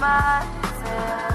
myself.